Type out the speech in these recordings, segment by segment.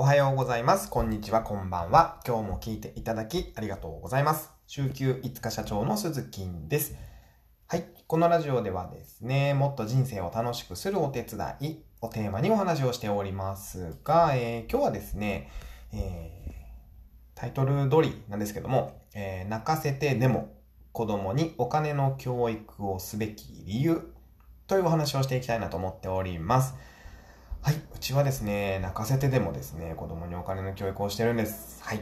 おはようございます。こんにちは、こんばんは。今日も聞いていただきありがとうございます。週休5日社長の鈴木です。はい。このラジオではですね、もっと人生を楽しくするお手伝いをテーマにお話をしておりますが、えー、今日はですね、えー、タイトル通りなんですけども、えー、泣かせてでも子供にお金の教育をすべき理由というお話をしていきたいなと思っております。はい。うちはですね、泣かせてでもですね、子供にお金の教育をしてるんです。はい。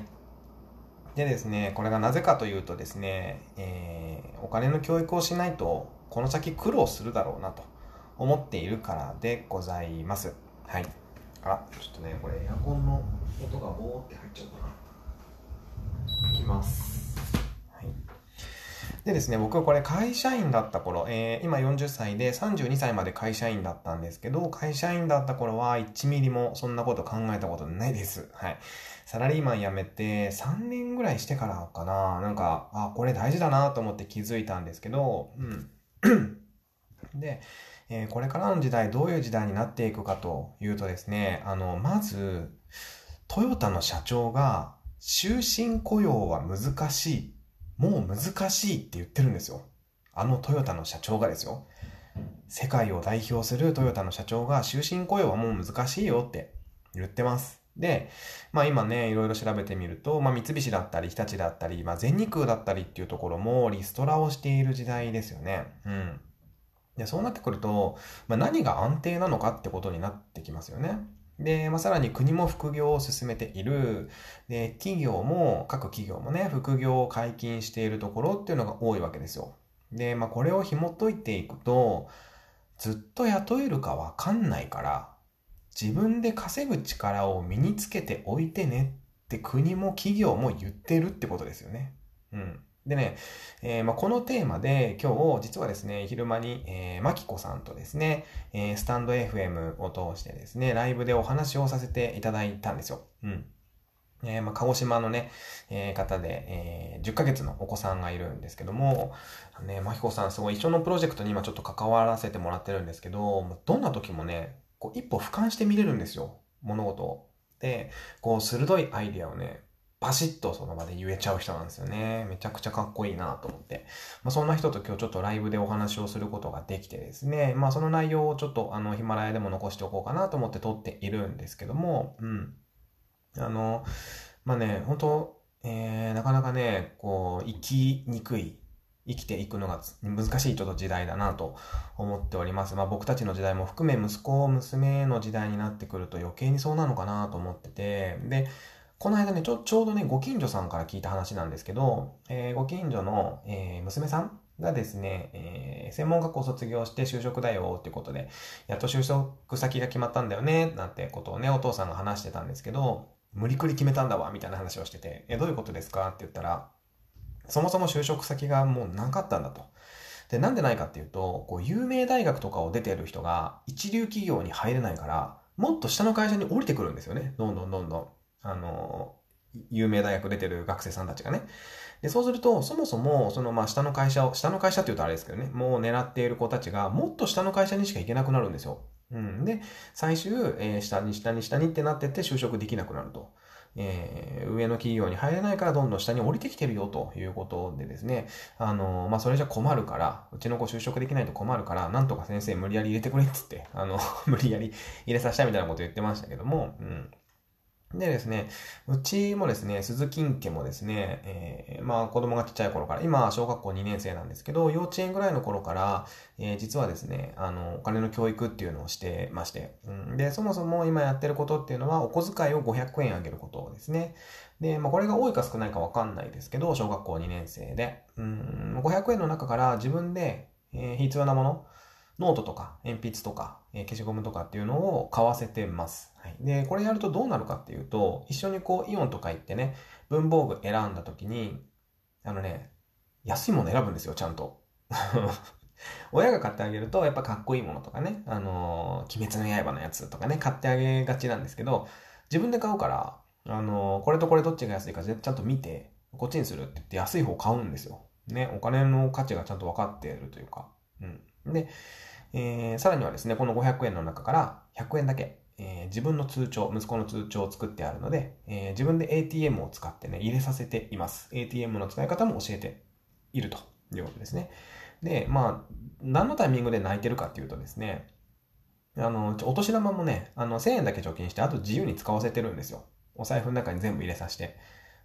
でですね、これがなぜかというとですね、えー、お金の教育をしないと、この先苦労するだろうなと思っているからでございます。はい。あら、ちょっとね、これエアコンの音がボーって入っちゃうかな。いきます。はいでですね、僕はこれ会社員だった頃、えー、今40歳で32歳まで会社員だったんですけど、会社員だった頃は1ミリもそんなこと考えたことないです。はい。サラリーマン辞めて3年ぐらいしてからかな、なんか、あ、これ大事だなと思って気づいたんですけど、うん。で、えー、これからの時代どういう時代になっていくかというとですね、あの、まず、トヨタの社長が終身雇用は難しいもう難しいって言ってるんですよ。あのトヨタの社長がですよ。世界を代表するトヨタの社長が終身雇用はもう難しいよって言ってます。で、まあ今ね、いろいろ調べてみると、まあ三菱だったり、日立だったり、まあ全日空だったりっていうところもリストラをしている時代ですよね。うん。で、そうなってくると、まあ何が安定なのかってことになってきますよね。で、まあ、さらに国も副業を進めている。で、企業も、各企業もね、副業を解禁しているところっていうのが多いわけですよ。で、まあ、これを紐解いていくと、ずっと雇えるかわかんないから、自分で稼ぐ力を身につけておいてねって国も企業も言ってるってことですよね。うん。でね、えー、まあ、このテーマで今日実はですね、昼間に、えー、マキコさんとですね、えー、スタンド FM を通してですね、ライブでお話をさせていただいたんですよ。うん。えー、まあ、鹿児島のね、えー、方で、えー、10ヶ月のお子さんがいるんですけども、ね、マキコさんすごい一緒のプロジェクトに今ちょっと関わらせてもらってるんですけど、どんな時もね、こう一歩俯瞰して見れるんですよ。物事を。で、こう鋭いアイディアをね、パシッとその場で言えちゃう人なんですよね。めちゃくちゃかっこいいなと思って。まあ、そんな人と今日ちょっとライブでお話をすることができてですね。まあその内容をちょっとあのヒマラヤでも残しておこうかなと思って撮っているんですけども、うん。あの、まあね、本当えー、なかなかね、こう、生きにくい生きていくのが難しいちょっと時代だなと思っております。まあ僕たちの時代も含め息子、娘の時代になってくると余計にそうなのかなと思ってて、で、この間ね、ちょ、ちょうどね、ご近所さんから聞いた話なんですけど、えー、ご近所の、えー、娘さんがですね、えー、専門学校卒業して就職だよってことで、やっと就職先が決まったんだよね、なんてことをね、お父さんが話してたんですけど、無理くり決めたんだわ、みたいな話をしてて、え、どういうことですかって言ったら、そもそも就職先がもうなかったんだと。で、なんでないかっていうと、こう、有名大学とかを出てる人が一流企業に入れないから、もっと下の会社に降りてくるんですよね。どんどんどんどん。あの、有名大学出てる学生さんたちがね。で、そうすると、そもそも、その、まあ、下の会社を、下の会社って言うとあれですけどね、もう狙っている子たちが、もっと下の会社にしか行けなくなるんですよ。うん。で、最終、えー、下に下に下にってなってって就職できなくなると。えー、上の企業に入れないからどんどん下に降りてきてるよということでですね、あの、まあ、それじゃ困るから、うちの子就職できないと困るから、なんとか先生無理やり入れてくれっつって、あの、無理やり入れさせたみたいなこと言ってましたけども、うん。でですね、うちもですね、鈴木家もですね、えー、まあ子供がちっちゃい頃から、今小学校2年生なんですけど、幼稚園ぐらいの頃から、えー、実はですね、あの、お金の教育っていうのをしてまして、うん、で、そもそも今やってることっていうのは、お小遣いを500円あげることですね。で、まあこれが多いか少ないかわかんないですけど、小学校2年生で、うん、500円の中から自分で、えー、必要なもの、ノートとか鉛筆とか、え、消しゴムとかっていうのを買わせてます。はい。で、これやるとどうなるかっていうと、一緒にこうイオンとか行ってね、文房具選んだ時に、あのね、安いもの選ぶんですよ、ちゃんと。親が買ってあげると、やっぱかっこいいものとかね、あのー、鬼滅の刃のやつとかね、買ってあげがちなんですけど、自分で買うから、あのー、これとこれどっちが安いかちゃんと見て、こっちにするって言って安い方買うんですよ。ね、お金の価値がちゃんと分かっているというか。うん。で、えー、さらにはですね、この500円の中から100円だけ、えー、自分の通帳、息子の通帳を作ってあるので、えー、自分で ATM を使ってね、入れさせています。ATM の使い方も教えているということですね。で、まあ、何のタイミングで泣いてるかっていうとですね、あの、お年玉もね、あの、1000円だけ貯金して、あと自由に使わせてるんですよ。お財布の中に全部入れさせて。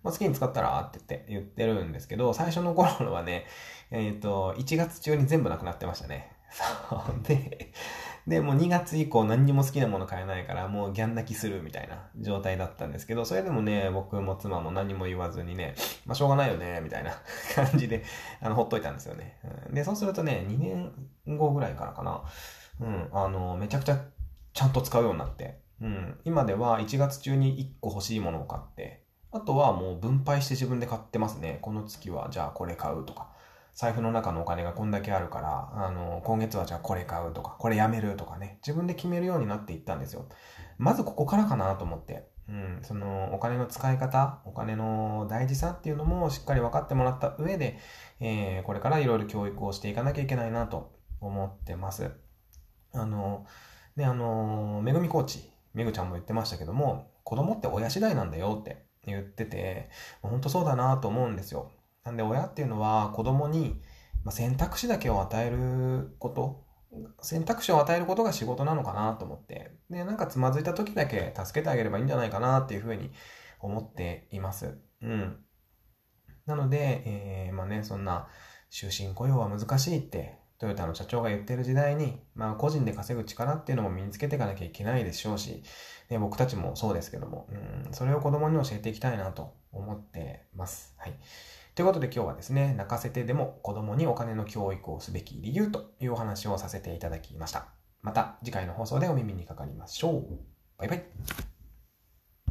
まあ、好きに使ったらって言って言ってるんですけど、最初の頃はね、えっ、ー、と、1月中に全部なくなってましたね。そう。で、で、もう2月以降何にも好きなもの買えないから、もうギャン泣きするみたいな状態だったんですけど、それでもね、僕も妻も何も言わずにね、まあしょうがないよね、みたいな 感じで、あの、ほっといたんですよね。で、そうするとね、2年後ぐらいからかな、うん、あの、めちゃくちゃちゃんと使うようになって、うん、今では1月中に1個欲しいものを買って、あとはもう分配して自分で買ってますね。この月はじゃあこれ買うとか。財布の中のお金がこんだけあるから、あの、今月はじゃあこれ買うとか、これやめるとかね、自分で決めるようになっていったんですよ。まずここからかなと思って。うん、そのお金の使い方、お金の大事さっていうのもしっかり分かってもらった上で、えー、これからいろいろ教育をしていかなきゃいけないなと思ってます。あの、ね、あの、めぐみコーチ、めぐちゃんも言ってましたけども、子供って親次第なんだよって言ってて、本当そうだなと思うんですよ。なんで親っていうのは子供に選択肢だけを与えること、選択肢を与えることが仕事なのかなと思って、で、なんかつまずいた時だけ助けてあげればいいんじゃないかなっていうふうに思っています。うん。なので、えー、まあね、そんな終身雇用は難しいってトヨタの社長が言ってる時代に、まあ個人で稼ぐ力っていうのも身につけていかなきゃいけないでしょうし、ね、僕たちもそうですけども、うん、それを子供に教えていきたいなと思ってます。はい。ということで今日はですね、泣かせてでも子供にお金の教育をすべき理由というお話をさせていただきました。また次回の放送でお耳にかかりましょう。バイバイ。